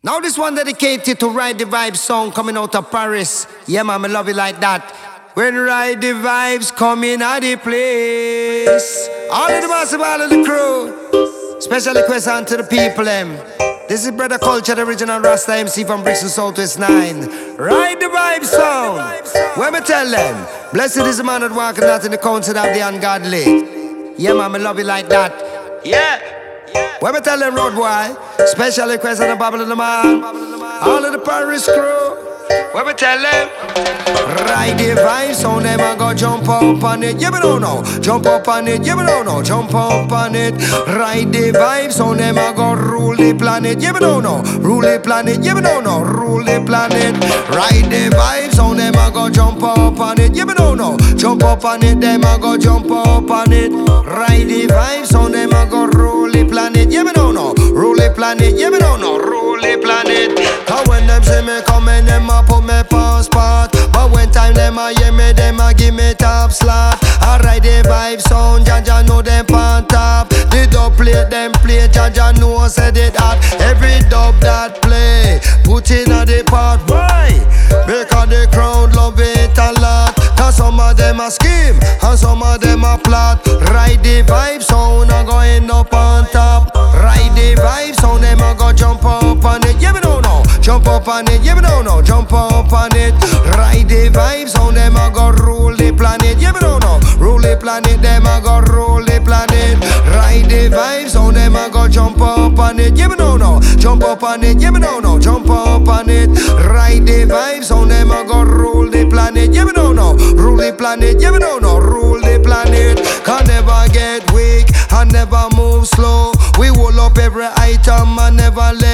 Now this one dedicated to Ride Di Vibe Sound coming out of Paris. Yeah, man, I love it like that. When Ride Di Vibes coming out the place. All of the boss of all of the crew. Special request on to the people, them. This is Brother Culture, the original Rasta MC from Brixton Southwest 9. Ride Di Vibe Sound. When me tell them, blessed is the man that walketh not in the counsel of the ungodly. Yeah, man, I love it like that. Yeah. When me tell them road boy, special request on the of the man. All of the Paris crew. When me tell them, ride the vibes on them and go jump up on it. Yeah, me don't know. Jump up on it. Yeah, me don't know. Jump up on it. Ride the vibes on them and go rule the planet. Yeah, me don't know. Rule the planet. Yeah, me don't know. Rule the planet. Ride the vibes on them and go jump up on it. Yeah, me don't know. Jump up on it. Them and go jump up on it. Ride the vibes on them a put me passport. But when time them a hear me, them a give me top slot. I ride the vibe sound, Jaja know them on top. The dub play, them play, Jaja know said it hot. Every dub that play, put in a the part. Jump up on it, yeah, me don't know. Jump up on it. Ride the vibes on them, a go rule the planet. Yeah, me don't know. Rule the planet, them a go rule the planet. Ride the vibes on them, a go jump up on it. Yeah, me don't know. Jump up on it, yeah, me don't know. Jump up on it. Ride the vibes on them, a go rule the planet. Yeah, me don't know. Rule the planet, yeah, me don't know. Rule the planet. Can never get weak, I never move slow. We hold up every item and never let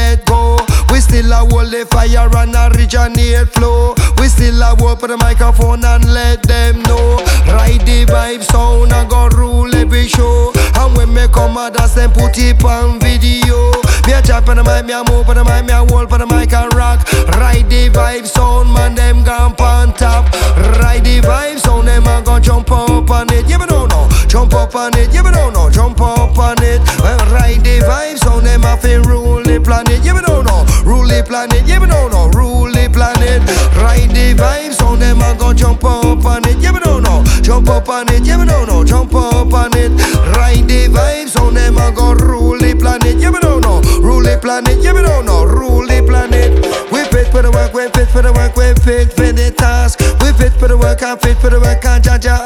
the fire and originate flow. We still a for the microphone and let them know. Ride the vibe sound and go rule every show. And when me come a dance, them put it on video. Me a chop for the mic, me a move for the mic, me a hold for the mic and rock. Ride the vibe sound, man, them gone jump up on it. Yeah, me don't know. Jump up on it, yeah, me don't know. Jump up on it. Ride the vibe sound, them a go rule the planet. Yeah, me don't know. Rule the planet, yeah, me don't know. Rule the planet. We fit for the work, we fit for the work, we fit for the task. We fit for the work, and fit for the work, and Jaja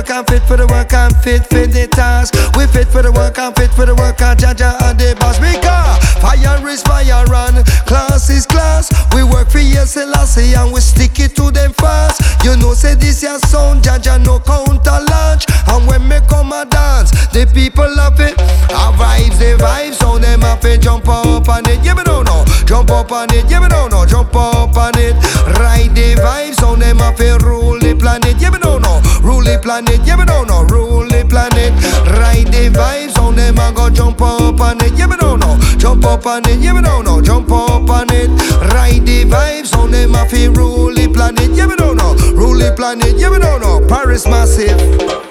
work, and fit for the work, and fit for the task. We fit for the work, and fit for the work, and Jaja and the boss. Because fire is fire and class is class. We work for years, Selassie, and we stick it to them fast. You know, say this your sound, Jaja no counter launch. And when me come a dance, the people love it. Our vibes, the vibes, so them have to jump up on it. Yeah, me don't know. Jump up on it, yeah, me don't know. Jump up on it. Ride the vibes, so them have to rule the planet. Yeah, planet, yeah, me don't know. Rule the planet. Ride the vibes, so them a go jump up on it. Yeah, me don't know. Jump up on it, yeah, me don't know. Jump up on it. Ride the vibes, on them have to rule the planet. Yeah, me don't know. Rule the planet, yeah, me don't know. Paris massive.